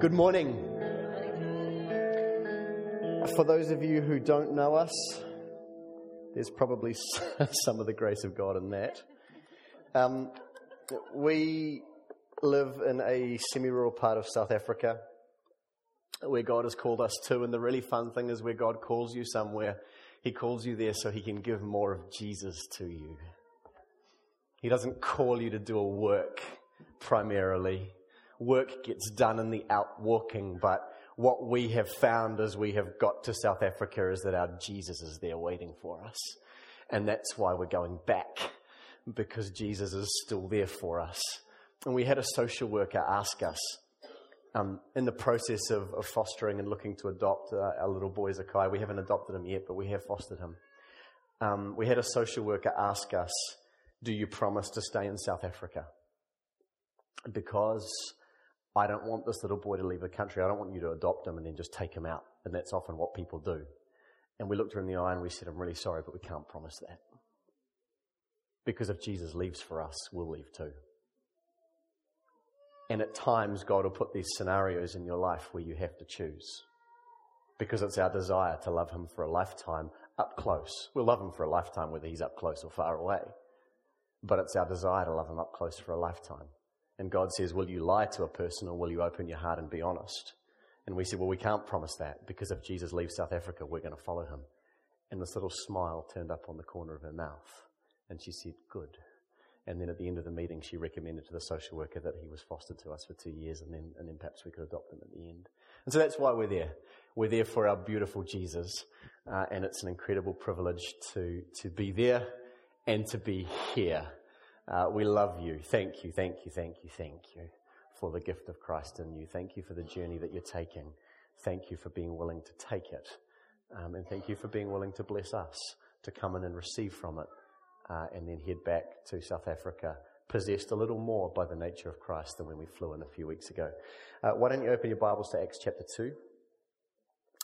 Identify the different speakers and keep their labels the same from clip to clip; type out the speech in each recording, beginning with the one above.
Speaker 1: Good morning. For those of you who don't know us, there's probably some of the grace of God in that. Um, we live in a semi rural part of South Africa where God has called us to, and the really fun thing is where God calls you somewhere, He calls you there so He can give more of Jesus to you. He doesn't call you to do a work primarily. Work gets done in the out walking, but what we have found as we have got to South Africa is that our Jesus is there waiting for us. And that's why we're going back, because Jesus is still there for us. And we had a social worker ask us, um, in the process of, of, fostering and looking to adopt uh, our little boy Zakai, we haven't adopted him yet, but we have fostered him. Um, we had a social worker ask us, Do you promise to stay in South Africa? Because I don't want this little boy to leave the country. I don't want you to adopt him and then just take him out. And that's often what people do. And we looked her in the eye and we said, I'm really sorry, but we can't promise that. Because if Jesus leaves for us, we'll leave too. And at times, God will put these scenarios in your life where you have to choose. Because it's our desire to love Him for a lifetime up close. We'll love Him for a lifetime whether He's up close or far away. But it's our desire to love Him up close for a lifetime. And God says, Will you lie to a person or will you open your heart and be honest? And we said, Well, we can't promise that because if Jesus leaves South Africa, we're going to follow him. And this little smile turned up on the corner of her mouth. And she said, Good. And then at the end of the meeting, she recommended to the social worker that he was fostered to us for two years and then, and then perhaps we could adopt him at the end. And so that's why we're there. We're there for our beautiful Jesus. Uh, and it's an incredible privilege to, to be there and to be here. Uh, we love you. Thank you, thank you, thank you, thank you for the gift of Christ in you. Thank you for the journey that you're taking. Thank you for being willing to take it. Um, and thank you for being willing to bless us to come in and receive from it uh, and then head back to South Africa, possessed a little more by the nature of Christ than when we flew in a few weeks ago. Uh, why don't you open your Bibles to Acts chapter 2?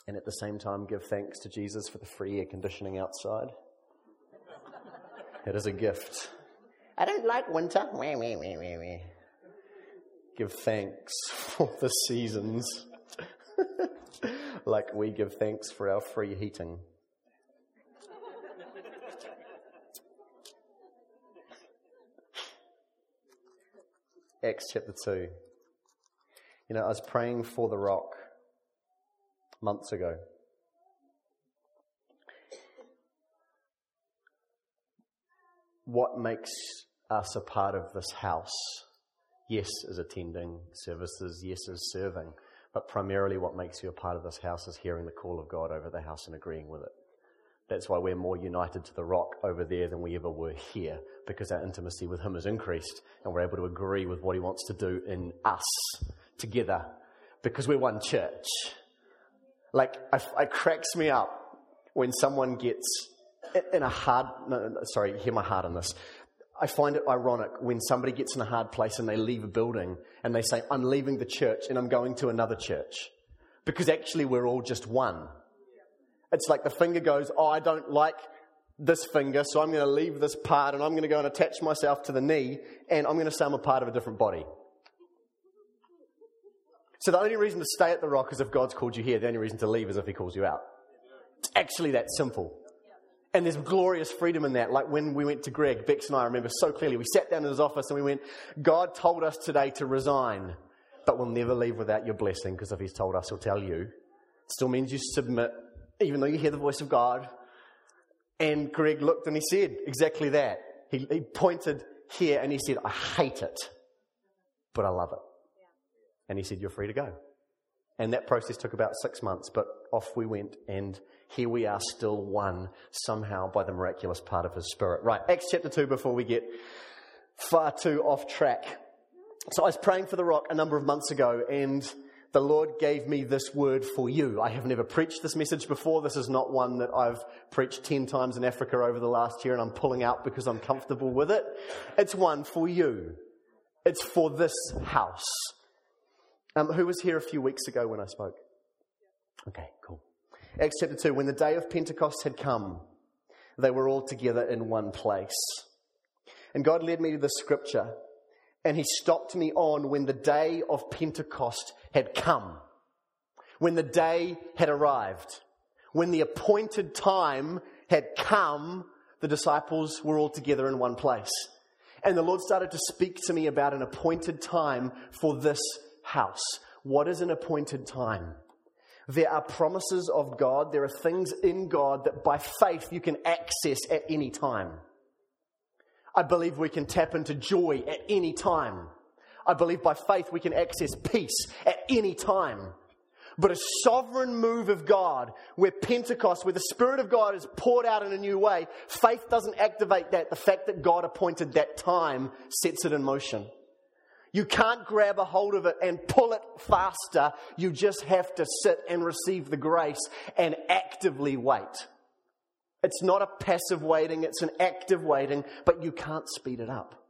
Speaker 1: And at the same time, give thanks to Jesus for the free air conditioning outside. It is a gift. I don't like winter. Wee, wee, wee. Give thanks for the seasons. like we give thanks for our free heating. Acts chapter 2. You know, I was praying for the rock months ago. What makes us a part of this house. Yes, is attending services, yes, is serving, but primarily what makes you a part of this house is hearing the call of God over the house and agreeing with it. That's why we're more united to the rock over there than we ever were here, because our intimacy with Him has increased and we're able to agree with what He wants to do in us together, because we're one church. Like, it cracks me up when someone gets in a hard, no, sorry, hear my heart on this. I find it ironic when somebody gets in a hard place and they leave a building and they say, I'm leaving the church and I'm going to another church. Because actually we're all just one. It's like the finger goes, Oh, I don't like this finger, so I'm going to leave this part and I'm going to go and attach myself to the knee and I'm going to say I'm a part of a different body. So the only reason to stay at the rock is if God's called you here. The only reason to leave is if He calls you out. It's actually that simple. And there's glorious freedom in that. Like when we went to Greg, Bex and I remember so clearly, we sat down in his office and we went, God told us today to resign, but we'll never leave without your blessing because if he's told us, he'll tell you. It still means you submit, even though you hear the voice of God. And Greg looked and he said exactly that. He, he pointed here and he said, I hate it, but I love it. And he said, You're free to go. And that process took about six months, but off we went, and here we are still one somehow by the miraculous part of his spirit. Right, Acts chapter 2 before we get far too off track. So I was praying for the rock a number of months ago, and the Lord gave me this word for you. I have never preached this message before. This is not one that I've preached 10 times in Africa over the last year and I'm pulling out because I'm comfortable with it. It's one for you. It's for this house. Um, who was here a few weeks ago when I spoke? Okay, cool. Acts chapter 2. When the day of Pentecost had come, they were all together in one place. And God led me to the scripture. and he stopped me on when the day of Pentecost had come, when the day had arrived, when the appointed time had come, the disciples were all together in one place. And the Lord started to speak to me about an appointed time for this house. What is an appointed time? There are promises of God. There are things in God that by faith you can access at any time. I believe we can tap into joy at any time. I believe by faith we can access peace at any time. But a sovereign move of God, where Pentecost, where the Spirit of God is poured out in a new way, faith doesn't activate that. The fact that God appointed that time sets it in motion. You can't grab a hold of it and pull it faster. You just have to sit and receive the grace and actively wait. It's not a passive waiting, it's an active waiting, but you can't speed it up.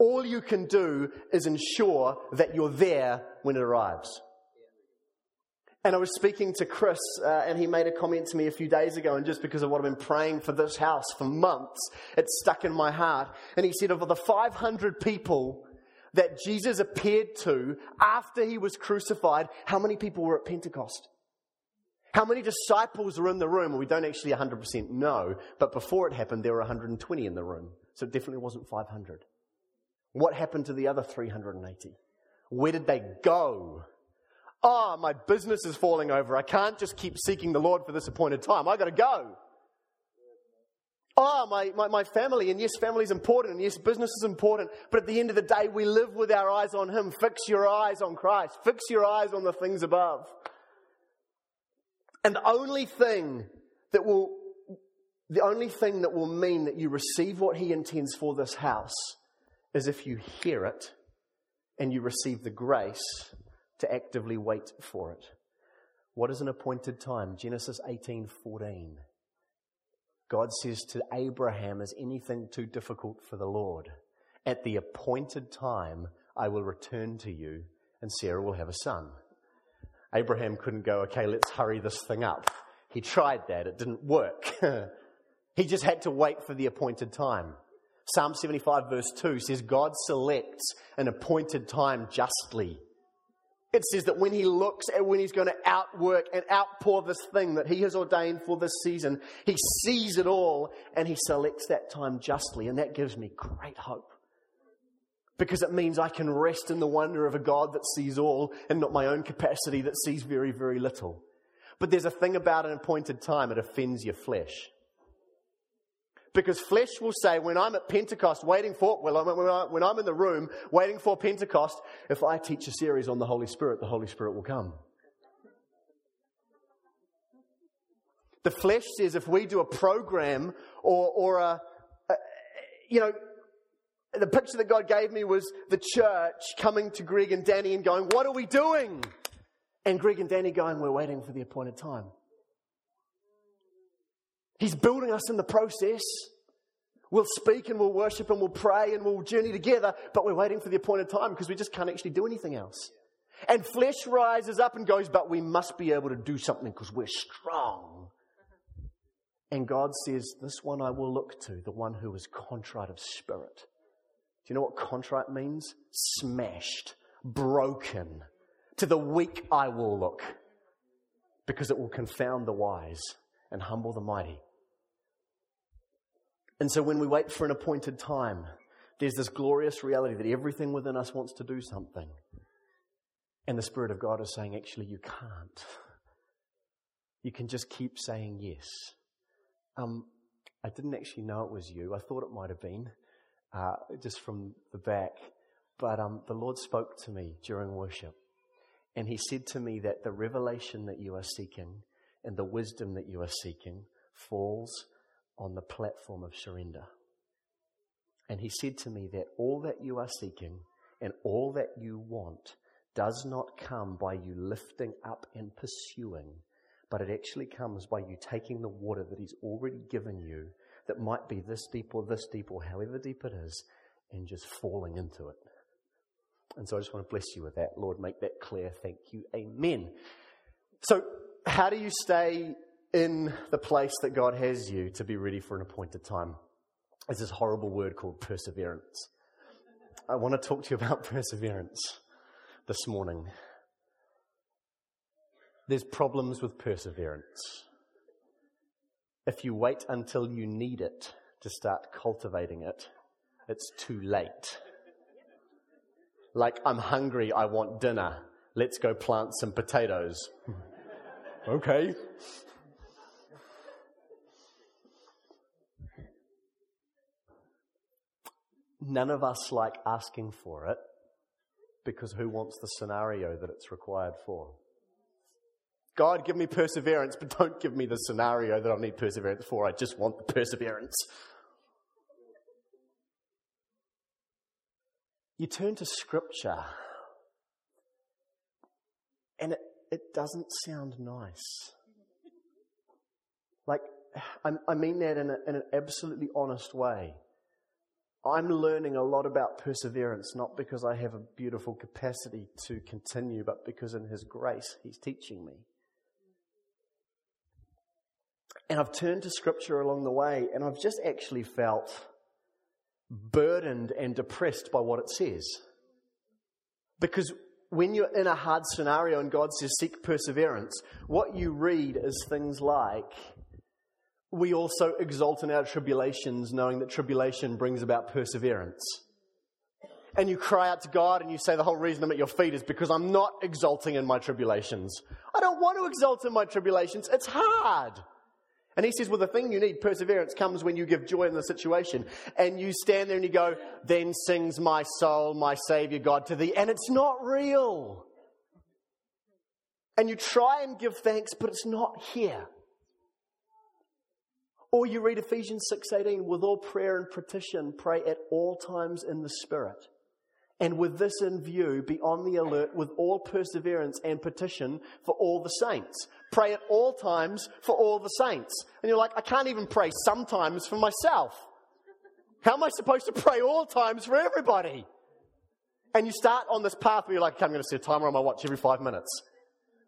Speaker 1: All you can do is ensure that you're there when it arrives. And I was speaking to Chris, uh, and he made a comment to me a few days ago, and just because of what I've been praying for this house for months, it stuck in my heart. And he said, of the 500 people that Jesus appeared to after he was crucified, how many people were at Pentecost? How many disciples were in the room? We don't actually 100% know, but before it happened, there were 120 in the room. So it definitely wasn't 500. What happened to the other 380? Where did they go? Oh, my business is falling over. I can't just keep seeking the Lord for this appointed time. I got to go. Oh, my, my, my family, and yes, family is important, and yes, business is important, but at the end of the day, we live with our eyes on Him. Fix your eyes on Christ, fix your eyes on the things above. And the only thing that will, the only thing that will mean that you receive what He intends for this house is if you hear it and you receive the grace to actively wait for it. What is an appointed time? Genesis 18:14. God says to Abraham, Is anything too difficult for the Lord? At the appointed time, I will return to you, and Sarah will have a son. Abraham couldn't go, okay, let's hurry this thing up. He tried that, it didn't work. he just had to wait for the appointed time. Psalm 75, verse 2 says, God selects an appointed time justly. It says that when he looks at when he's going to outwork and outpour this thing that he has ordained for this season, he sees it all and he selects that time justly. And that gives me great hope because it means I can rest in the wonder of a God that sees all and not my own capacity that sees very, very little. But there's a thing about an appointed time, it offends your flesh. Because flesh will say, when I'm at Pentecost waiting for, well, when I'm in the room waiting for Pentecost, if I teach a series on the Holy Spirit, the Holy Spirit will come. The flesh says if we do a program or, or a, a you know, the picture that God gave me was the church coming to Greg and Danny and going, What are we doing? And Greg and Danny going, We're waiting for the appointed time. He's building us in the process. We'll speak and we'll worship and we'll pray and we'll journey together, but we're waiting for the appointed time because we just can't actually do anything else. And flesh rises up and goes, But we must be able to do something because we're strong. And God says, This one I will look to, the one who is contrite of spirit do you know what contrite means? Smashed, broken. To the weak I will look, because it will confound the wise and humble the mighty. And so when we wait for an appointed time, there's this glorious reality that everything within us wants to do something. And the Spirit of God is saying, actually, you can't. You can just keep saying yes. Um, I didn't actually know it was you. I thought it might have been uh, just from the back. But um, the Lord spoke to me during worship. And He said to me that the revelation that you are seeking and the wisdom that you are seeking falls on the platform of surrender. And He said to me that all that you are seeking and all that you want does not come by you lifting up and pursuing, but it actually comes by you taking the water that He's already given you that might be this deep or this deep or however deep it is, and just falling into it. And so I just want to bless you with that. Lord, make that clear. Thank you. Amen. So, how do you stay in the place that God has you to be ready for an appointed time? There's this horrible word called perseverance. I want to talk to you about perseverance this morning. There's problems with perseverance. If you wait until you need it to start cultivating it, it's too late. Like, I'm hungry, I want dinner. Let's go plant some potatoes. okay. None of us like asking for it because who wants the scenario that it's required for? God, give me perseverance, but don't give me the scenario that I need perseverance for. I just want the perseverance. You turn to Scripture, and it, it doesn't sound nice. Like, I, I mean that in, a, in an absolutely honest way. I'm learning a lot about perseverance, not because I have a beautiful capacity to continue, but because in His grace, He's teaching me. And I've turned to Scripture along the way, and I've just actually felt burdened and depressed by what it says. Because when you're in a hard scenario and God says, seek perseverance, what you read is things like, we also exult in our tribulations, knowing that tribulation brings about perseverance. And you cry out to God and you say, The whole reason I'm at your feet is because I'm not exulting in my tribulations. I don't want to exult in my tribulations. It's hard. And he says, Well, the thing you need, perseverance, comes when you give joy in the situation. And you stand there and you go, Then sings my soul, my Savior God to thee. And it's not real. And you try and give thanks, but it's not here. Or you read Ephesians 6:18, with all prayer and petition, pray at all times in the Spirit. And with this in view, be on the alert with all perseverance and petition for all the saints. Pray at all times for all the saints. And you're like, I can't even pray sometimes for myself. How am I supposed to pray all times for everybody? And you start on this path where you're like, okay, I'm going to set a timer on my watch every five minutes.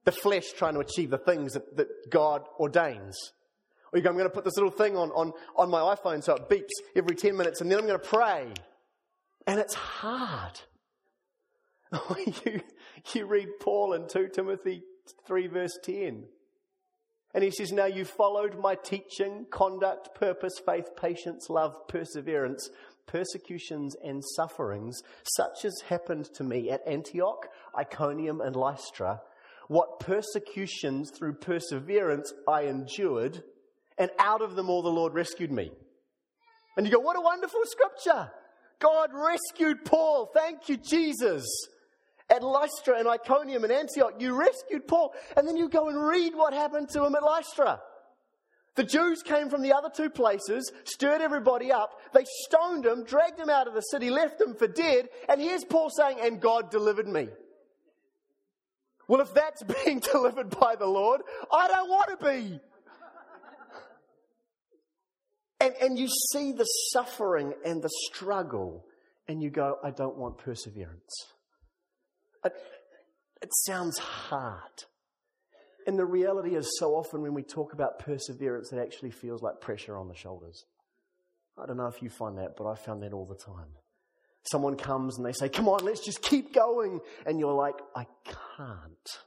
Speaker 1: The flesh trying to achieve the things that, that God ordains. Or you go, I'm going to put this little thing on, on, on my iPhone so it beeps every 10 minutes and then I'm going to pray. And it's hard. you, you read Paul in 2 Timothy 3, verse 10. And he says, Now you followed my teaching, conduct, purpose, faith, patience, love, perseverance, persecutions, and sufferings, such as happened to me at Antioch, Iconium, and Lystra. What persecutions through perseverance I endured and out of them all the Lord rescued me. And you go, what a wonderful scripture. God rescued Paul. Thank you, Jesus. At Lystra and Iconium and Antioch, you rescued Paul. And then you go and read what happened to him at Lystra. The Jews came from the other two places, stirred everybody up. They stoned him, dragged him out of the city, left him for dead. And here's Paul saying, And God delivered me. Well, if that's being delivered by the Lord, I don't want to be. And, and you see the suffering and the struggle, and you go, I don't want perseverance. It, it sounds hard. And the reality is, so often when we talk about perseverance, it actually feels like pressure on the shoulders. I don't know if you find that, but I found that all the time. Someone comes and they say, Come on, let's just keep going. And you're like, I can't.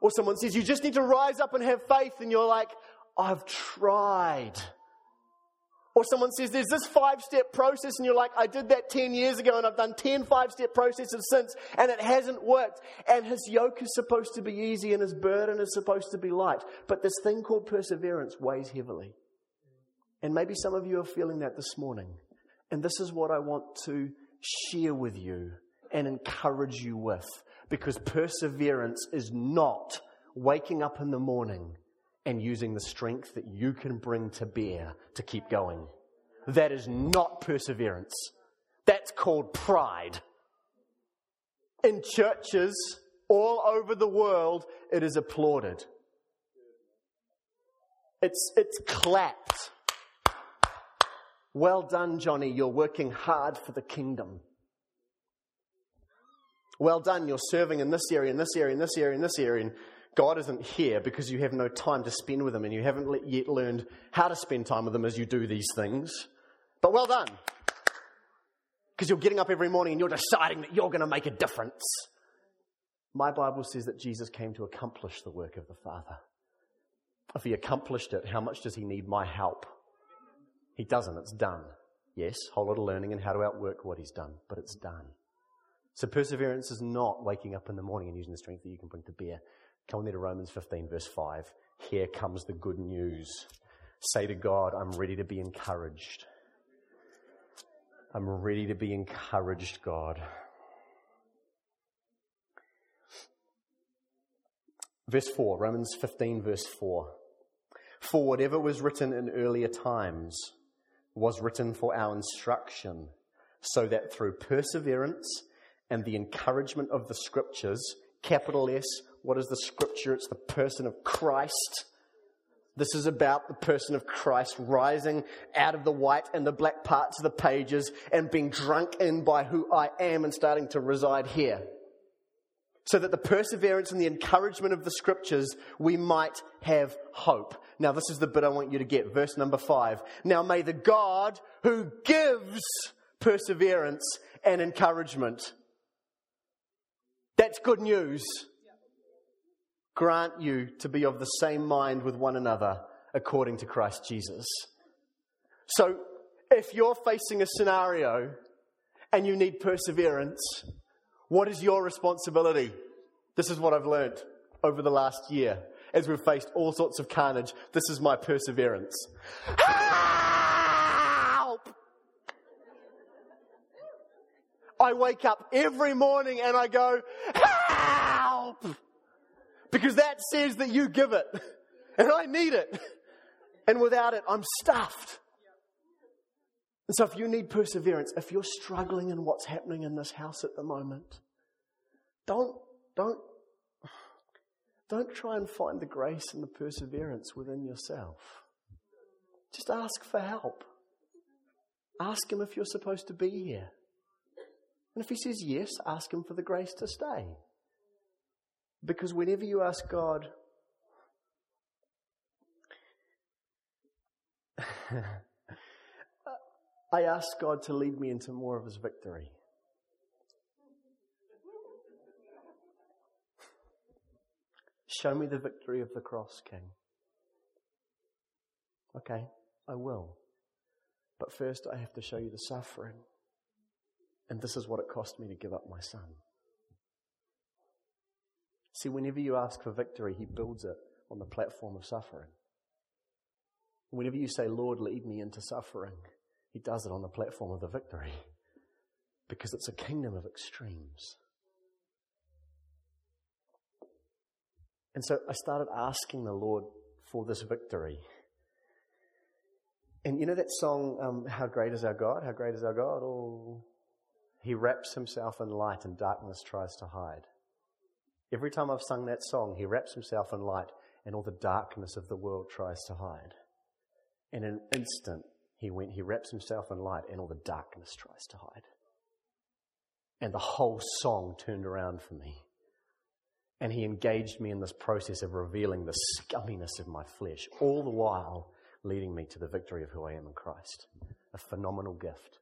Speaker 1: Or someone says, You just need to rise up and have faith. And you're like, I've tried. Or someone says, There's this five step process, and you're like, I did that 10 years ago, and I've done 10 five step processes since, and it hasn't worked. And his yoke is supposed to be easy, and his burden is supposed to be light. But this thing called perseverance weighs heavily. And maybe some of you are feeling that this morning. And this is what I want to share with you and encourage you with. Because perseverance is not waking up in the morning and using the strength that you can bring to bear to keep going. That is not perseverance. That's called pride. In churches all over the world, it is applauded. It's, it's clapped. Well done, Jonny. You're working hard for the kingdom. Well done. You're serving in this area, in this area, in this area, in this area. God isn't here because you have no time to spend with Him and you haven't yet learned how to spend time with Him as you do these things. But well done. because you're getting up every morning and you're deciding that you're going to make a difference. My Bible says that Jesus came to accomplish the work of the Father. If he accomplished it, how much does he need my help? He doesn't, it's done. Yes, whole lot of learning and how to outwork what he's done, but it's done. So perseverance is not waking up in the morning and using the strength that you can bring to bear. Come with me to Romans 15, verse 5. Here comes the good news. Say to God, I'm ready to be encouraged. I'm ready to be encouraged, God. Verse 4, Romans 15, verse 4. For whatever was written in earlier times was written for our instruction, so that through perseverance and the encouragement of the scriptures, capital S, what is the scripture? It's the person of Christ. This is about the person of Christ rising out of the white and the black parts of the pages and being drunk in by who I am and starting to reside here so that the perseverance and the encouragement of the scriptures we might have hope. Now, this is the bit I want you to get. Verse number five. Now, may the God who gives perseverance and encouragement, that's good news, grant you to be of the same mind with one another according to Christ Jesus. So, if you're facing a scenario and you need perseverance, what is your responsibility? This is what I've learned over the last year as we've faced all sorts of carnage. This is my perseverance. Help! I wake up every morning and I go, Help! Because that says that you give it. And I need it. And without it, I'm stuffed. And so, if you need perseverance, if you're struggling in what's happening in this house at the moment, don't, don't, don't try and find the grace and the perseverance within yourself. Just ask for help. Ask Him if you're supposed to be here. And if He says yes, ask Him for the grace to stay. Because whenever you ask God, I ask God to lead me into more of His victory. Show me the victory of the cross, King. Okay, I will. But first, I have to show you the suffering. And this is what it cost me to give up my son. See, whenever you ask for victory, he builds it on the platform of suffering. Whenever you say, Lord, lead me into suffering, he does it on the platform of the victory because it's a kingdom of extremes. And so I started asking the Lord for this victory. And you know that song, um, How Great is Our God? How Great is Our God? Oh, He wraps Himself in light and darkness tries to hide. Every time I've sung that song, He wraps Himself in light and all the darkness of the world tries to hide. In an instant, He went, He wraps Himself in light and all the darkness tries to hide. And the whole song turned around for me. And he engaged me in this process of revealing the scumminess of my flesh, all the while leading me to the victory of who I am in Christ. A phenomenal gift.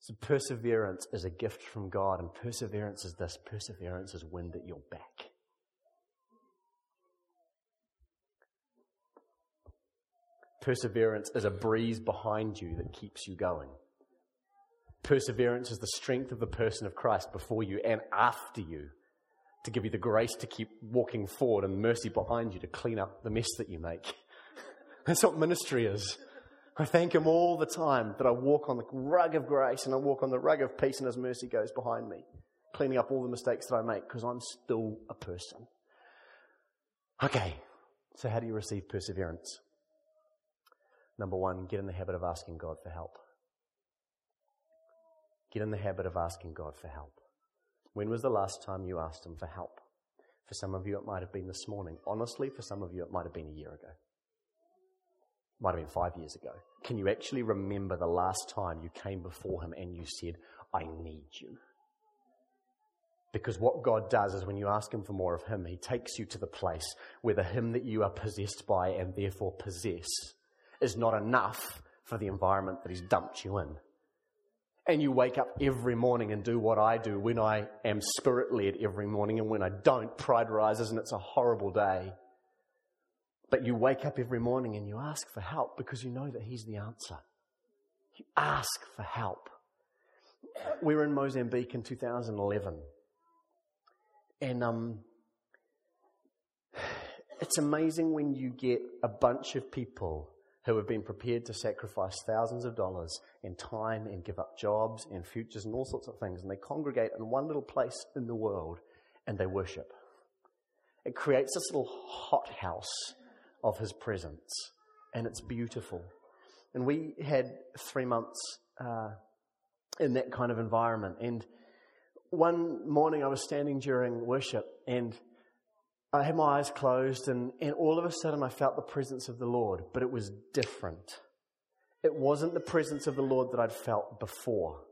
Speaker 1: So, perseverance is a gift from God, and perseverance is this perseverance is wind at your back. Perseverance is a breeze behind you that keeps you going. Perseverance is the strength of the person of Christ before you and after you to give you the grace to keep walking forward and mercy behind you to clean up the mess that you make. That's what ministry is. I thank Him all the time that I walk on the rug of grace and I walk on the rug of peace and His mercy goes behind me, cleaning up all the mistakes that I make because I'm still a person. Okay, so how do you receive perseverance? Number one, get in the habit of asking God for help. Get in the habit of asking God for help. When was the last time you asked Him for help? For some of you, it might have been this morning. Honestly, for some of you, it might have been a year ago. Might have been five years ago. Can you actually remember the last time you came before Him and you said, I need you? Because what God does is when you ask Him for more of Him, He takes you to the place where the Him that you are possessed by and therefore possess is not enough for the environment that He's dumped you in. and you wake up every morning and do what I do when I am spirit led every morning, and when I don't, pride rises and it's a horrible day. But you wake up every morning and you ask for help because you know that He's the answer. You ask for help. We were in Mozambique in 2011, and um, it's amazing when you get a bunch of people who have been prepared to sacrifice thousands of dollars in time and give up jobs and futures and all sorts of things. And they congregate in one little place in the world and they worship. It creates this little hothouse of his presence. And it's beautiful. And we had three months uh, in that kind of environment. And one morning I was standing during worship and I had my eyes closed, and, and all of a sudden I felt the presence of the Lord, but it was different. It wasn't the presence of the Lord that I'd felt before.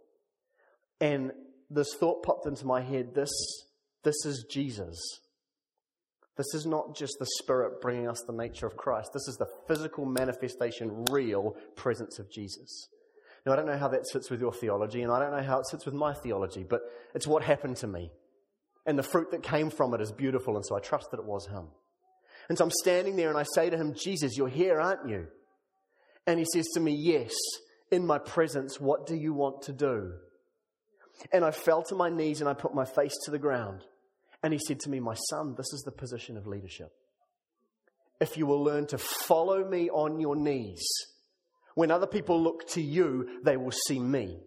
Speaker 1: And this thought popped into my head this, this is Jesus. This is not just the Spirit bringing us the nature of Christ. This is the physical manifestation, real presence of Jesus. Now, I don't know how that sits with your theology, and I don't know how it sits with my theology, but it's what happened to me. And the fruit that came from it is beautiful, and so I trust that it was him. And so I'm standing there and I say to him, Jesus, you're here, aren't you? And he says to me, Yes, in my presence, what do you want to do? And I fell to my knees and I put my face to the ground. And he said to me, My son, this is the position of leadership. If you will learn to follow me on your knees, when other people look to you, they will see me.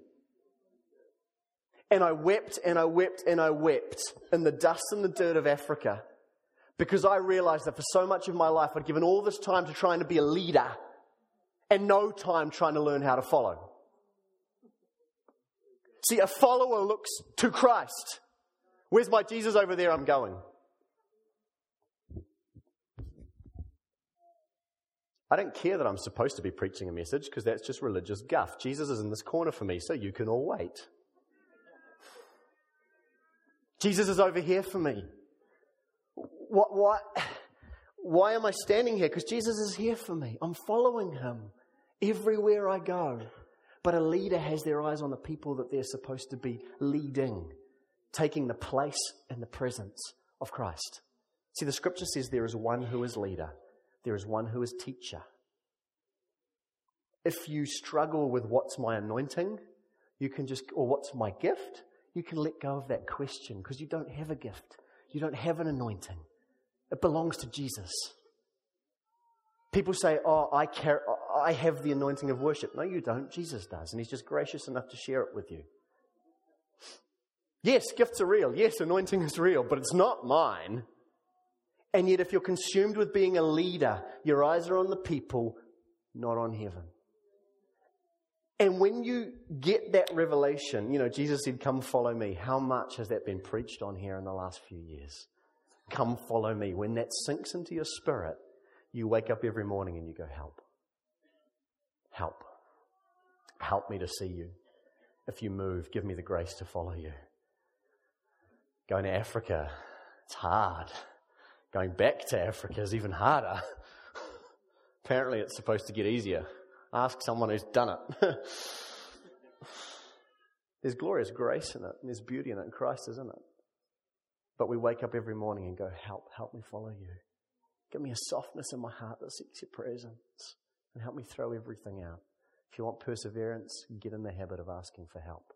Speaker 1: And I wept and I wept and I wept in the dust and the dirt of Africa because I realized that for so much of my life I'd given all this time to trying to be a leader and no time trying to learn how to follow. See, a follower looks to Christ. Where's my Jesus over there? I'm going. I don't care that I'm supposed to be preaching a message because that's just religious guff. Jesus is in this corner for me, so you can all wait. Jesus is over here for me. What, what, why am I standing here? Because Jesus is here for me. I'm following him everywhere I go. But a leader has their eyes on the people that they're supposed to be leading, taking the place and the presence of Christ. See, the scripture says there is one who is leader, there is one who is teacher. If you struggle with what's my anointing, you can just, or what's my gift, you can let go of that question because you don't have a gift. You don't have an anointing. It belongs to Jesus. People say, Oh, I, care, I have the anointing of worship. No, you don't. Jesus does. And He's just gracious enough to share it with you. Yes, gifts are real. Yes, anointing is real, but it's not mine. And yet, if you're consumed with being a leader, your eyes are on the people, not on heaven. And when you get that revelation, you know, Jesus said, Come follow me. How much has that been preached on here in the last few years? Come follow me. When that sinks into your spirit, you wake up every morning and you go, Help. Help. Help me to see you. If you move, give me the grace to follow you. Going to Africa, it's hard. Going back to Africa is even harder. Apparently, it's supposed to get easier. Ask someone who's done it. there's glorious grace in it, and there's beauty in it, and Christ is in it. But we wake up every morning and go, Help, help me follow you. Give me a softness in my heart that seeks your presence, and help me throw everything out. If you want perseverance, get in the habit of asking for help.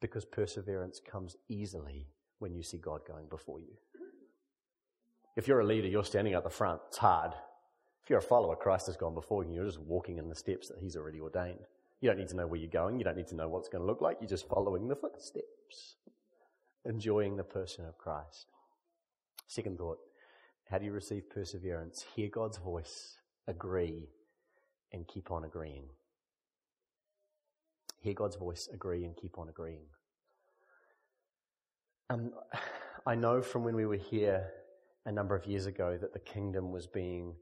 Speaker 1: Because perseverance comes easily when you see God going before you. If you're a leader, you're standing at the front, it's hard. If you're a follower, Christ has gone before you. You're just walking in the steps that He's already ordained. You don't need to know where you're going. You don't need to know what it's going to look like. You're just following the footsteps, enjoying the person of Christ. Second thought how do you receive perseverance? Hear God's voice, agree, and keep on agreeing. Hear God's voice, agree, and keep on agreeing. Um, I know from when we were here a number of years ago that the kingdom was being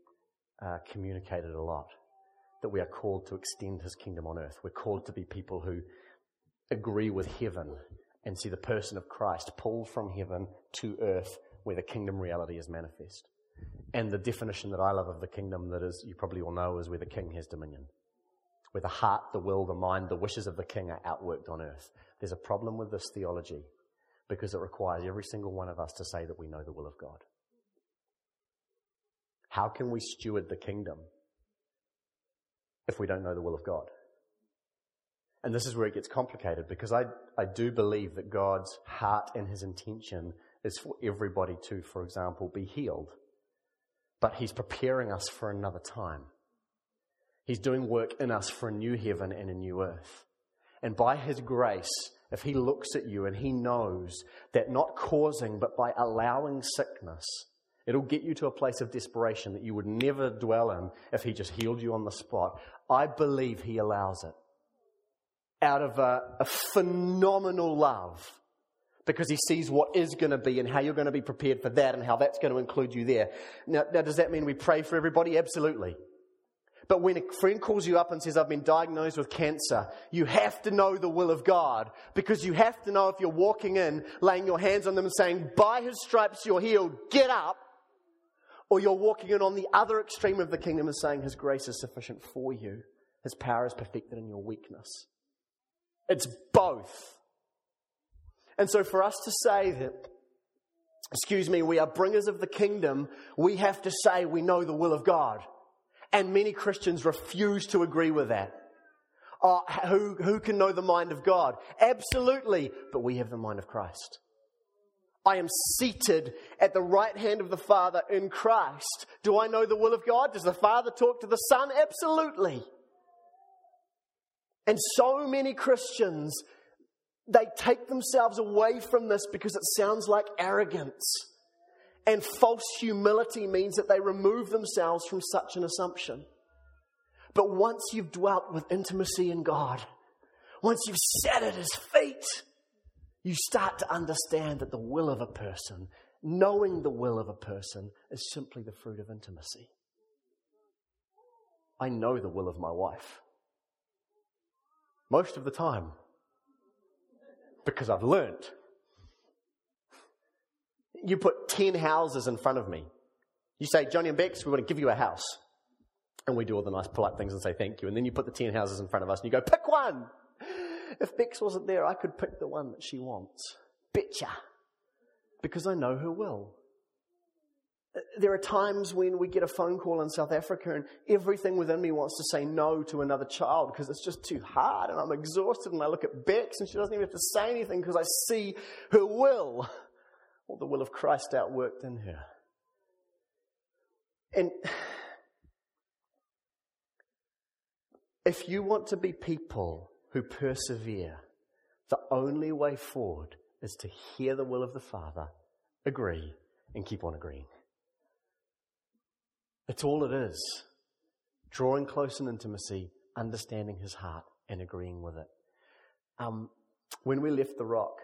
Speaker 1: uh, communicated a lot that we are called to extend his kingdom on earth. We're called to be people who agree with heaven and see the person of Christ pulled from heaven to earth where the kingdom reality is manifest. And the definition that I love of the kingdom that is, you probably all know, is where the king has dominion. where the heart, the will, the mind, the wishes of the king are outworked on earth. There's a problem with this theology because it requires every single one of us to say that we know the will of God. How can we steward the kingdom if we don't know the will of God? And this is where it gets complicated because I, I do believe that God's heart and his intention is for everybody to, for example, be healed. But he's preparing us for another time. He's doing work in us for a new heaven and a new earth. And by his grace, if he looks at you and he knows that not causing, but by allowing sickness, it'll get you to a place of desperation that you would never dwell in if he just healed you on the spot. I believe he allows it out of a, a phenomenal love because he sees what is going to be and how you're going to be prepared for that and how that's going to include you there. Now, now, does that mean we pray for everybody? Absolutely. But when a friend calls you up and says, I've been diagnosed with cancer, you have to know the will of God because you have to know if you're walking in, laying your hands on them and saying, By his stripes you're healed, get up, or you're walking in on the other extreme of the kingdom and saying, His grace is sufficient for you, His power is perfected in your weakness. It's both. And so for us to say that, excuse me, we are bringers of the kingdom, we have to say we know the will of God. And many Christians refuse to agree with that. Oh, who, who can know the mind of God? Absolutely, but we have the mind of Christ. I am seated at the right hand of the Father in Christ. Do I know the will of God? Does the Father talk to the Son? Absolutely. And so many Christians, they take themselves away from this because it sounds like arrogance. And false humility means that they remove themselves from such an assumption. But once you've dwelt with intimacy in God, once you've sat at his feet, you start to understand that the will of a person, knowing the will of a person, is simply the fruit of intimacy. I know the will of my wife. Most of the time. Because I've learned you put 10 houses in front of me. You say, Jonny and Bex, we want to give you a house. And we do all the nice polite things and say thank you. And then you put the 10 houses in front of us and you go, pick one. If Bex wasn't there, I could pick the one that she wants. Betcha. Because I know her will. There are times when we get a phone call in South Africa and everything within me wants to say no to another child because it's just too hard and I'm exhausted and I look at Bex and she doesn't even have to say anything because I see her will or the will of Christ outworked in her. And if you want to be people who persevere, the only way forward is to hear the will of the Father, agree, and keep on agreeing. It's all it is. Drawing close in intimacy, understanding his heart, and agreeing with it. Um, when we left the rock,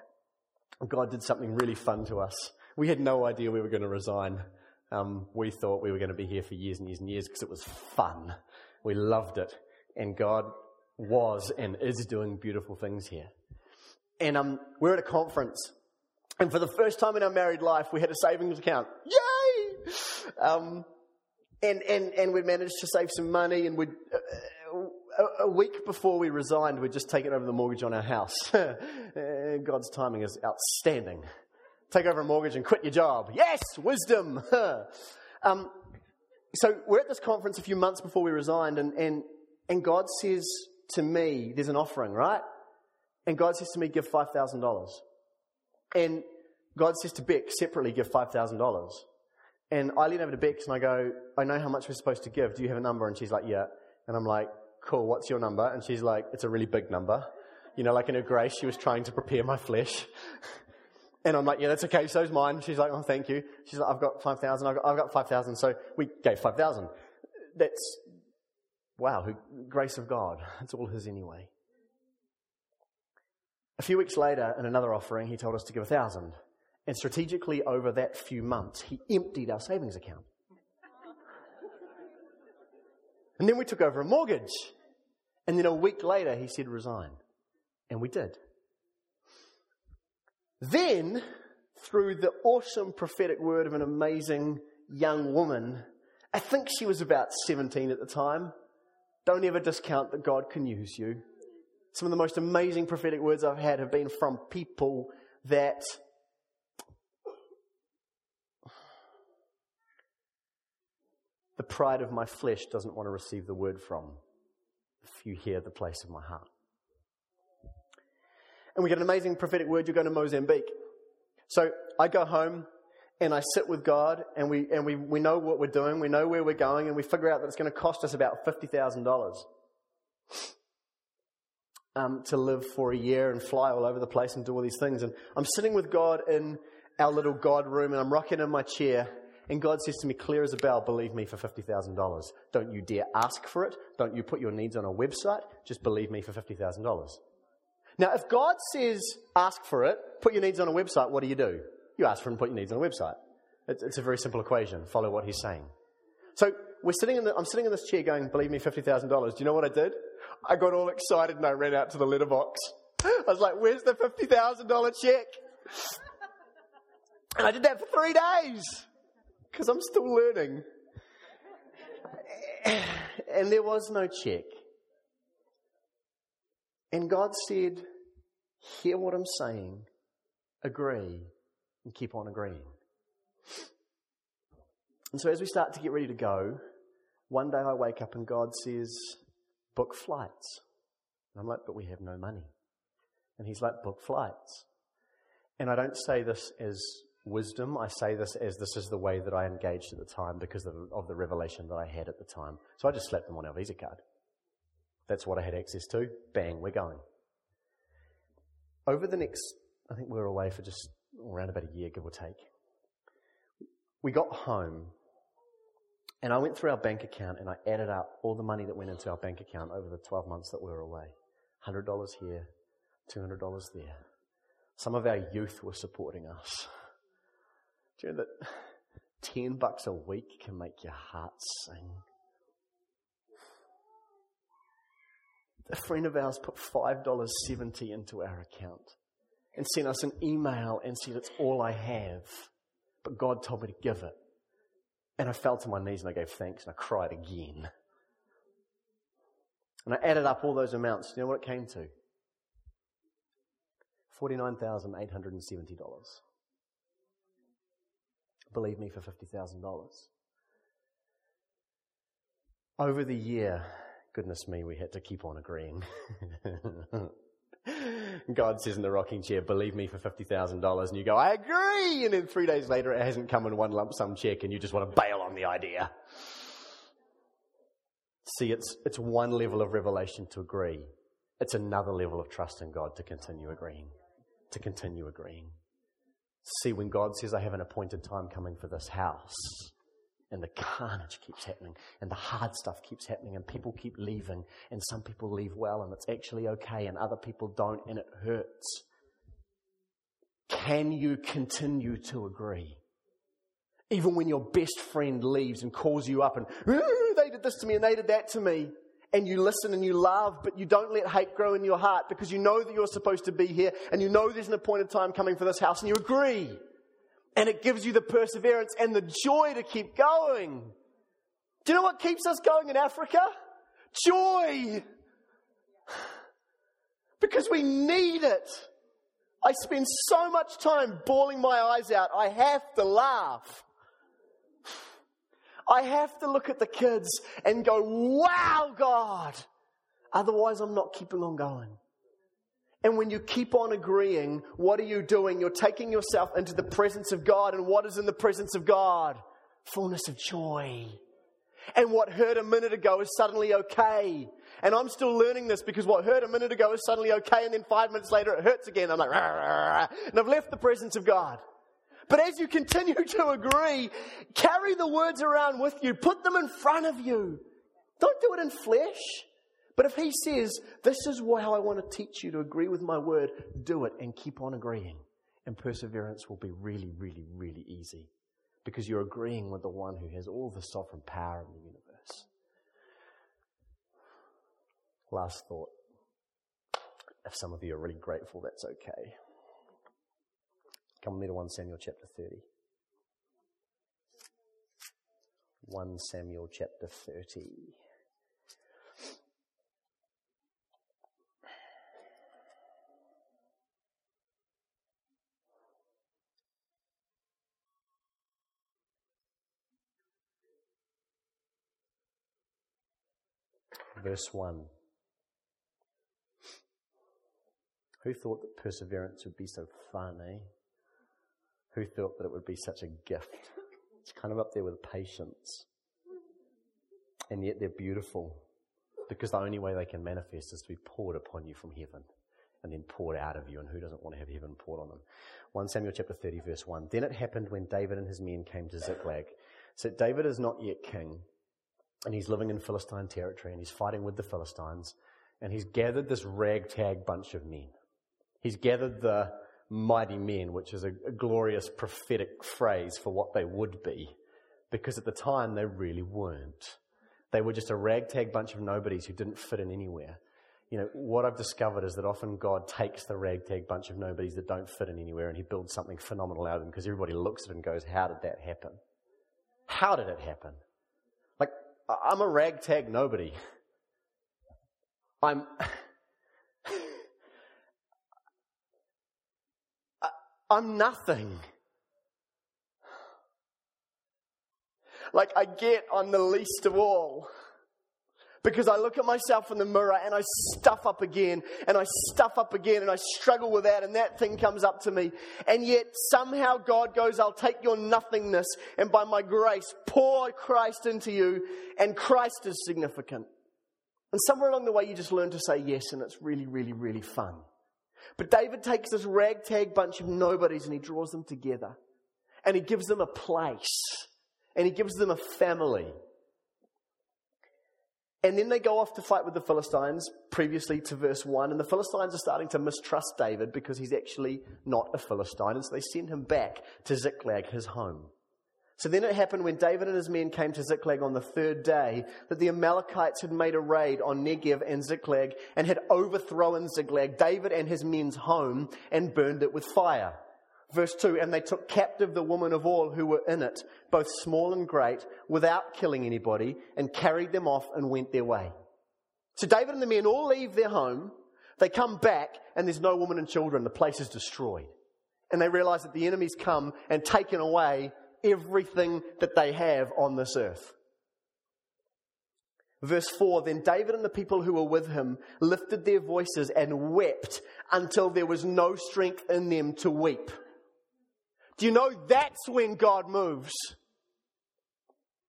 Speaker 1: God did something really fun to us. We had no idea we were going to resign. Um, we thought we were going to be here for years and years and years because it was fun. We loved it. And God was and is doing beautiful things here. And um, we're at a conference. And for the first time in our married life, we had a savings account. Yay! Um, and, and, and we managed to save some money and we'd, a, week before we resigned, we'd just taken over the mortgage on our house. God's timing is outstanding. Take over a mortgage and quit your job. Yes, wisdom. um, so we're at this conference a few months before we resigned, and, and, and God says to me, there's an offering, right? And God says to me, give $5,000. And God says to Bex, separately, give $5,000. And I lean over to Bex and I go, I know how much we're supposed to give. Do you have a number? And she's like, yeah. And I'm like, cool, what's your number? And she's like, it's a really big number. You know, like in her grace, she was trying to prepare my flesh. and I'm like, yeah, that's okay, so's mine. She's like, oh, thank you. She's like, I've got 5,000, I've got, I've got 5,000. So we gave 5,000. That's, wow, who, grace of God. It's all his anyway. A few weeks later, in another offering, he told us to give a thousand. And strategically, over that few months, he emptied our savings account. And then we took over a mortgage. And then a week later, he said, resign. And we did. Then, through the awesome prophetic word of an amazing young woman, I think she was about 17 at the time, Don't ever discount that God can use you. Some of the most amazing prophetic words I've had have been from people that the pride of my flesh doesn't want to receive the word from. You hear the place of my heart. And we get an amazing prophetic word. You're going to Mozambique. So I go home and I sit with God and we, and we, we know what we're doing. We know where we're going and we figure out that it's going to cost us about $50,000 um, to live for a year and fly all over the place and do all these things. And I'm sitting with God in our little God room and I'm rocking in my chair and God says to me, clear as a bell, believe me for $50,000. Don't you dare ask for it. Don't you put your needs on a website. Just believe me for $50,000. Now, if God says ask for it, put your needs on a website, what do you do? You ask for it and put your needs on a website. It's, it's a very simple equation. Follow what he's saying. So we're sitting in the, I'm sitting in this chair going, believe me, $50,000. Do you know what I did? I got all excited and I ran out to the letterbox. I was like, where's the $50,000 check? And I did that for three days because I'm still learning. And there was no check. And God said, Hear what I'm saying, agree, and keep on agreeing. And so as we start to get ready to go, one day I wake up and God says, Book flights. And I'm like, But we have no money. And He's like, Book flights. And I don't say this as wisdom. I say this as this is the way that I engaged at the time because of, of the revelation that I had at the time. So I just slapped them on our Visa card. That's what I had access to. Bang, we're going. Over the next, I think we were away for just around about a year, give or take. We got home and I went through our bank account and I added up all the money that went into our bank account over the 12 months that we were away. $100 here, $200 there. Some of our youth were supporting us. Do you know that 10 bucks a week can make your heart sing? a friend of ours put $5.70 into our account and sent us an email and said, It's all I have. But God told me to give it. And I fell to my knees and I gave thanks and I cried again. And I added up all those amounts. You know what it came to? $49,870. Believe me, for $50,000. Over the year, goodness me, we had to keep on agreeing. God says in the rocking chair, believe me for $50,000. And you go, I agree. And then three days later, it hasn't come in one lump sum check and you just want to bail on the idea. See, it's, it's one level of revelation to agree. It's another level of trust in God to continue agreeing. To continue agreeing. See, when God says, I have an appointed time coming for this house, and the carnage keeps happening, and the hard stuff keeps happening, and people keep leaving, and some people leave well, and it's actually okay, and other people don't, and it hurts. Can you continue to agree? Even when your best friend leaves and calls you up and, they did this to me and they did that to me, and you listen and you love, but you don't let hate grow in your heart because you know that you're supposed to be here, and you know there's an appointed time coming for this house, and you agree. And it gives you the perseverance and the joy to keep going. Do you know what keeps us going in Africa? Joy. Because we need it. I spend so much time bawling my eyes out. I have to laugh. I have to look at the kids and go, wow, God. Otherwise, I'm not keeping on going. And when you keep on agreeing, what are you doing? You're taking yourself into the presence of God. And what is in the presence of God? Fullness of joy. And what hurt a minute ago is suddenly okay. And I'm still learning this because what hurt a minute ago is suddenly okay. And then five minutes later it hurts again. I'm like, rah, rah, rah, and I've left the presence of God. But as you continue to agree, carry the words around with you. Put them in front of you. Don't do it in flesh. But if he says, This is how I want to teach you to agree with my word, do it and keep on agreeing. And perseverance will be really, really, really easy because you're agreeing with the one who has all the sovereign power in the universe. Last thought. If some of you are really grateful, that's okay. Come with me to 1 Samuel chapter 30. 1 Samuel chapter 30. Verse 1. Who thought that perseverance would be so fun, eh? Who thought that it would be such a gift? It's kind of up there with patience. And yet they're beautiful because the only way they can manifest is to be poured upon you from heaven and then poured out of you. And who doesn't want to have heaven poured on them? 1 Samuel chapter 30, verse 1. Then it happened when David and his men came to Ziklag. So David is not yet king, and he's living in Philistine territory, and he's fighting with the Philistines, and he's gathered this ragtag bunch of men. He's gathered the mighty men, which is a, a glorious prophetic phrase for what they would be, because at the time they really weren't. They were just a ragtag bunch of nobodies who didn't fit in anywhere. You know, what I've discovered is that often God takes the ragtag bunch of nobodies that don't fit in anywhere and he builds something phenomenal out of them because everybody looks at it and goes, How did that happen? How did it happen? Like, I'm a ragtag nobody. I'm. I'm nothing. Like I get on the least of all. Because I look at myself in the mirror and I stuff up again and I stuff up again and I struggle with that and that thing comes up to me. And yet somehow God goes, I'll take your nothingness and by my grace pour Christ into you and Christ is significant. And somewhere along the way you just learn to say yes and it's really, really, really fun. But David takes this ragtag bunch of nobodies and he draws them together. And he gives them a place. And he gives them a family. And then they go off to fight with the Philistines, previously to verse 1. And the Philistines are starting to mistrust David because he's actually not a Philistine. And so they send him back to Ziklag, his home. So then it happened when David and his men came to Ziklag on the third day that the Amalekites had made a raid on Negev and Ziklag and had overthrown Ziklag, David and his men's home, and burned it with fire. Verse 2 And they took captive the women of all who were in it, both small and great, without killing anybody, and carried them off and went their way. So David and the men all leave their home. They come back, and there's no women and children. The place is destroyed. And they realize that the enemy's come and taken away everything that they have on this earth. Verse 4 Then David and the people who were with him lifted their voices and wept until there was no strength in them to weep. Do you know that's when God moves?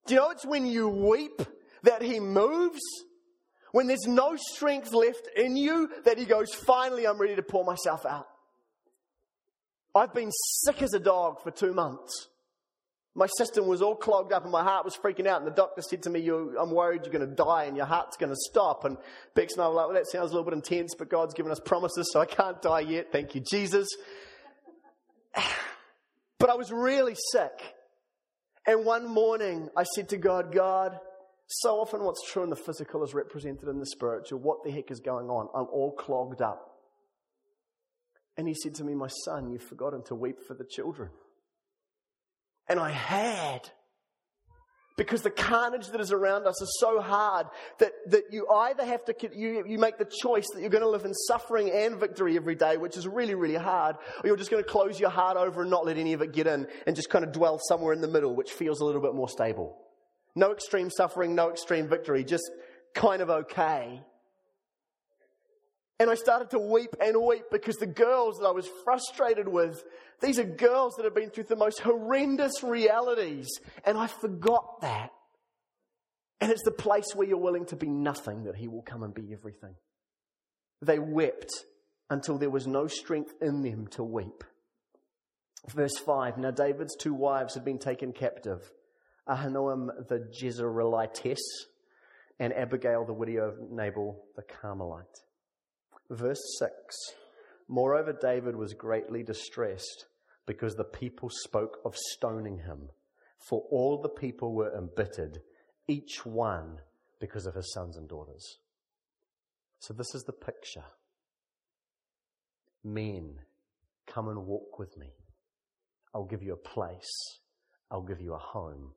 Speaker 1: Do you know it's when you weep that He moves? When there's no strength left in you, that He goes, Finally, I'm ready to pour myself out. I've been sick as a dog for two months. My system was all clogged up and my heart was freaking out. And the doctor said to me, I'm worried you're going to die and your heart's going to stop. And Bex and I were like, well, that sounds a little bit intense, but God's given us promises, so I can't die yet. Thank you, Jesus. But I was really sick. And one morning I said to God, God, so often what's true in the physical is represented in the spiritual. What the heck is going on? I'm all clogged up. And he said to me, My son, you've forgotten to weep for the children. And I had. Because the carnage that is around us is so hard that, that you either have to, you, you make the choice that you're going to live in suffering and victory every day, which is really, really hard, or you're just going to close your heart over and not let any of it get in and just kind of dwell somewhere in the middle, which feels a little bit more stable. No extreme suffering, no extreme victory, just kind of okay. And I started to weep and weep because the girls that I was frustrated with these are girls that have been through the most horrendous realities. And I forgot that. And it's the place where you're willing to be nothing that He will come and be everything. They wept until there was no strength in them to weep. Verse 5 Now David's two wives had been taken captive Ahinoam the Jezreelitess and Abigail the widow of Nabal the Carmelite. Verse 6 Moreover, David was greatly distressed because the people spoke of stoning him. For all the people were embittered, each one because of his sons and daughters. So, this is the picture. Men, come and walk with me. I'll give you a place. I'll give you a home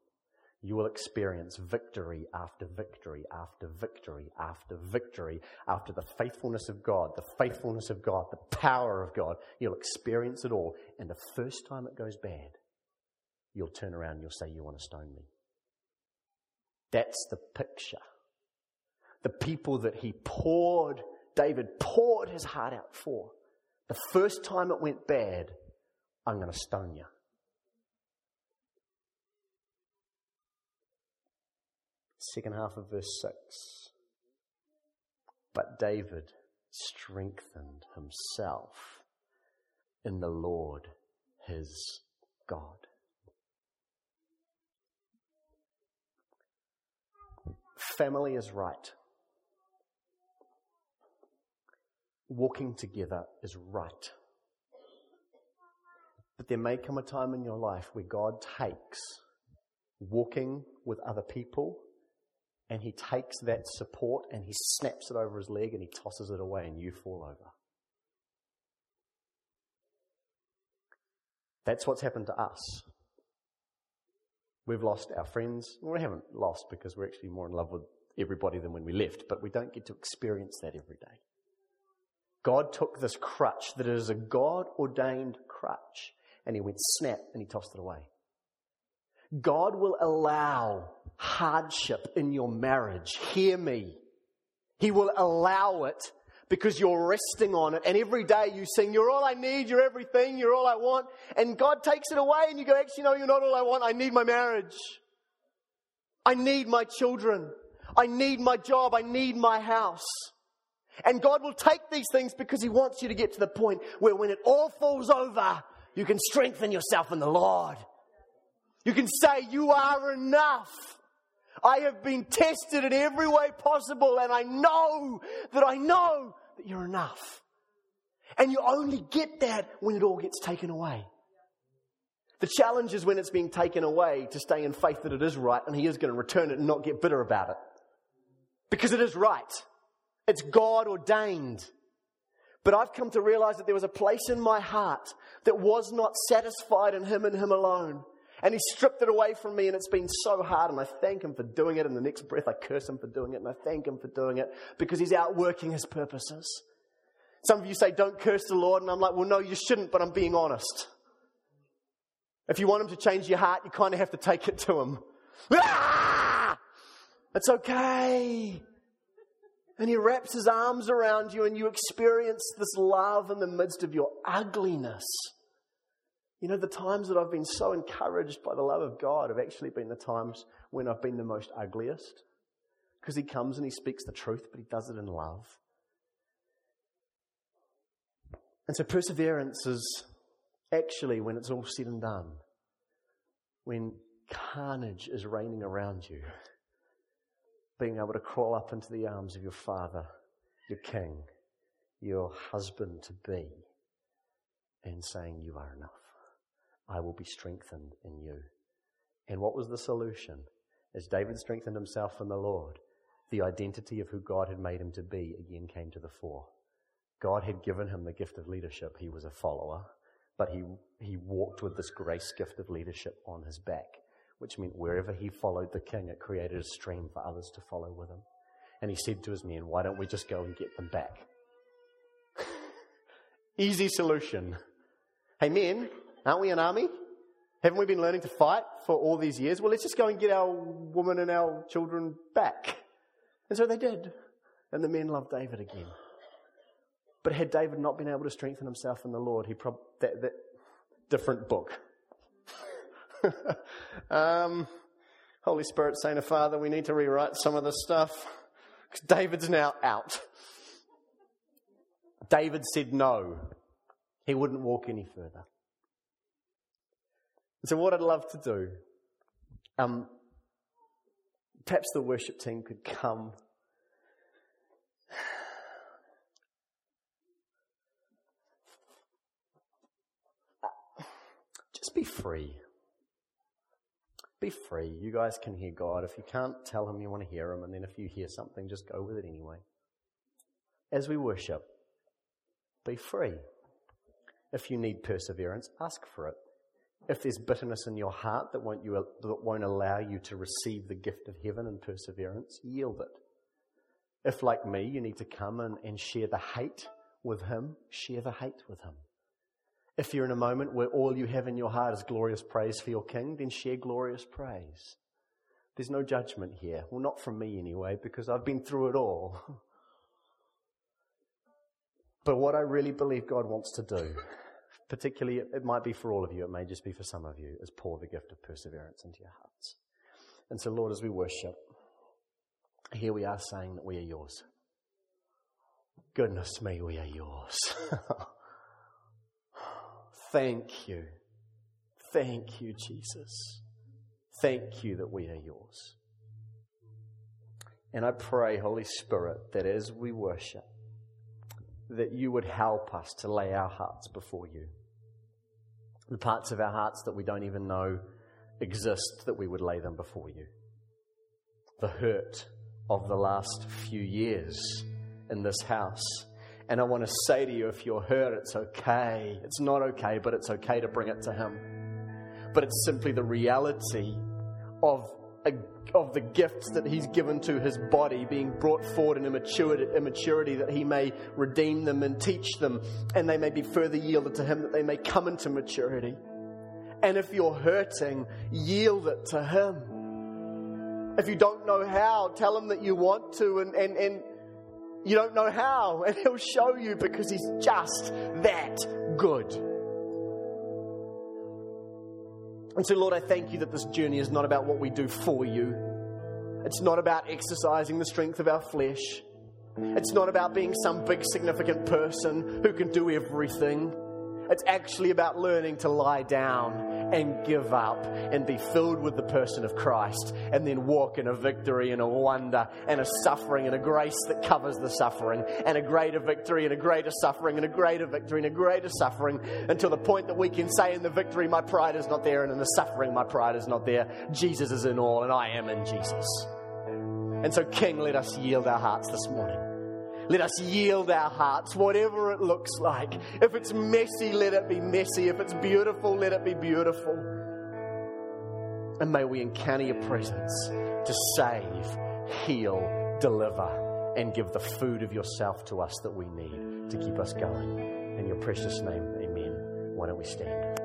Speaker 1: you will experience victory after victory after victory after victory after the faithfulness of God, the faithfulness of God, the power of God. You'll experience it all. And the first time it goes bad, you'll turn around and you'll say, You want to stone me. That's the picture. the people that he poured, David poured his heart out for. The first time it went bad, I'm going to stone you. Second half of verse 6. But David strengthened himself in the Lord his God. Family is right. Walking together is right. But there may come a time in your life where God takes walking with other people and he takes that support and he snaps it over his leg and he tosses it away and you fall over. That's what's happened to us. We've lost our friends. Well, we haven't lost because we're actually more in love with everybody than when we left, but we don't get to experience that every day. God took this crutch that is a God ordained crutch and he went snap and he tossed it away. God will allow hardship in your marriage. Hear me. He will allow it because you're resting on it. And every day you sing, You're all I need, you're everything, you're all I want. And God takes it away and you go, Actually, no, you're not all I want. I need my marriage. I need my children. I need my job. I need my house. And God will take these things because He wants you to get to the point where when it all falls over, you can strengthen yourself in the Lord. You can say, You are enough. I have been tested in every way possible, and I know that I know that you're enough. And you only get that when it all gets taken away. The challenge is when it's being taken away to stay in faith that it is right and He is going to return it and not get bitter about it. Because it is right. It's God ordained. But I've come to realize that there was a place in my heart that was not satisfied in Him and Him alone. And he stripped it away from me, and it's been so hard. And I thank him for doing it. In the next breath, I curse him for doing it, and I thank him for doing it because he's outworking his purposes. Some of you say, Don't curse the Lord. And I'm like, Well, no, you shouldn't, but I'm being honest. If you want him to change your heart, you kind of have to take it to him. Ah! It's okay. And he wraps his arms around you, and you experience this love in the midst of your ugliness. You know, the times that I've been so encouraged by the love of God have actually been the times when I've been the most ugliest. Because He comes and He speaks the truth, but He does it in love. And so perseverance is actually when it's all said and done, when carnage is reigning around you, being able to crawl up into the arms of your Father, your King, your husband to be, and saying, You are enough. I will be strengthened in you. And what was the solution? As David strengthened himself in the Lord, the identity of who God had made him to be again came to the fore. God had given him the gift of leadership. He was a follower, but he, he walked with this grace gift of leadership on his back, which meant wherever he followed the king, it created a stream for others to follow with him. And he said to his men, Why don't we just go and get them back? Easy solution. Hey, men, Aren't we an army? Haven't we been learning to fight for all these years? Well, let's just go and get our women and our children back. And so they did. And the men loved David again. But had David not been able to strengthen himself in the Lord, he probably, that, that different book. um, Holy Spirit saying to Father, we need to rewrite some of this stuff. Because David's now out. David said no. He wouldn't walk any further. So, what I'd love to do, um, perhaps the worship team could come. Just be free. Be free. You guys can hear God. If you can't tell Him you want to hear Him, and then if you hear something, just go with it anyway. As we worship, be free. If you need perseverance, ask for it. If there's bitterness in your heart that won't, you, that won't allow you to receive the gift of heaven and perseverance, yield it. If, like me, you need to come and, and share the hate with Him, share the hate with Him. If you're in a moment where all you have in your heart is glorious praise for your King, then share glorious praise. There's no judgment here. Well, not from me anyway, because I've been through it all. But what I really believe God wants to do, particularly it might be for all of you, it may just be for some of you, is pour the gift of perseverance into your hearts. And so, Lord, as we worship, here we are saying that we are yours. Goodness me, we are yours. Thank you. Thank you, Jesus. Thank you that we are yours. And I pray, Holy Spirit, that as we worship, that you would help us to lay our hearts before you. The parts of our hearts that we don't even know exist, that we would lay them before you. The hurt of the last few years in this house. And I want to say to you if you're hurt, it's okay. It's not okay, but it's okay to bring it to Him. But it's simply the reality of of the gifts that he's given to his body being brought forward in immaturity, immaturity that he may redeem them and teach them and they may be further yielded to him that they may come into maturity. And if you're hurting, yield it to him. If you don't know how, tell him that you want to and, and, and you don't know how, and he'll show you because he's just that good. And so, Lord, I thank you that this journey is not about what we do for you. It's not about exercising the strength of our flesh. It's not about being some big significant person who can do everything. It's actually about learning to lie down and give up and be filled with the person of Christ and then walk in a victory and a wonder and a suffering and a grace that covers the suffering and a greater victory and a greater suffering and a greater victory and a greater suffering until the point that we can say in the victory, my pride is not there, and in the suffering, my pride is not there. Jesus is in all, and I am in Jesus. And so, King, let us yield our hearts this morning. Let us yield our hearts, whatever it looks like. If it's messy, let it be messy. If it's beautiful, let it be beautiful. And may we encounter your presence to save, heal, deliver, and give the food of yourself to us that we need to keep us going. In your precious name, amen. Why don't we stand?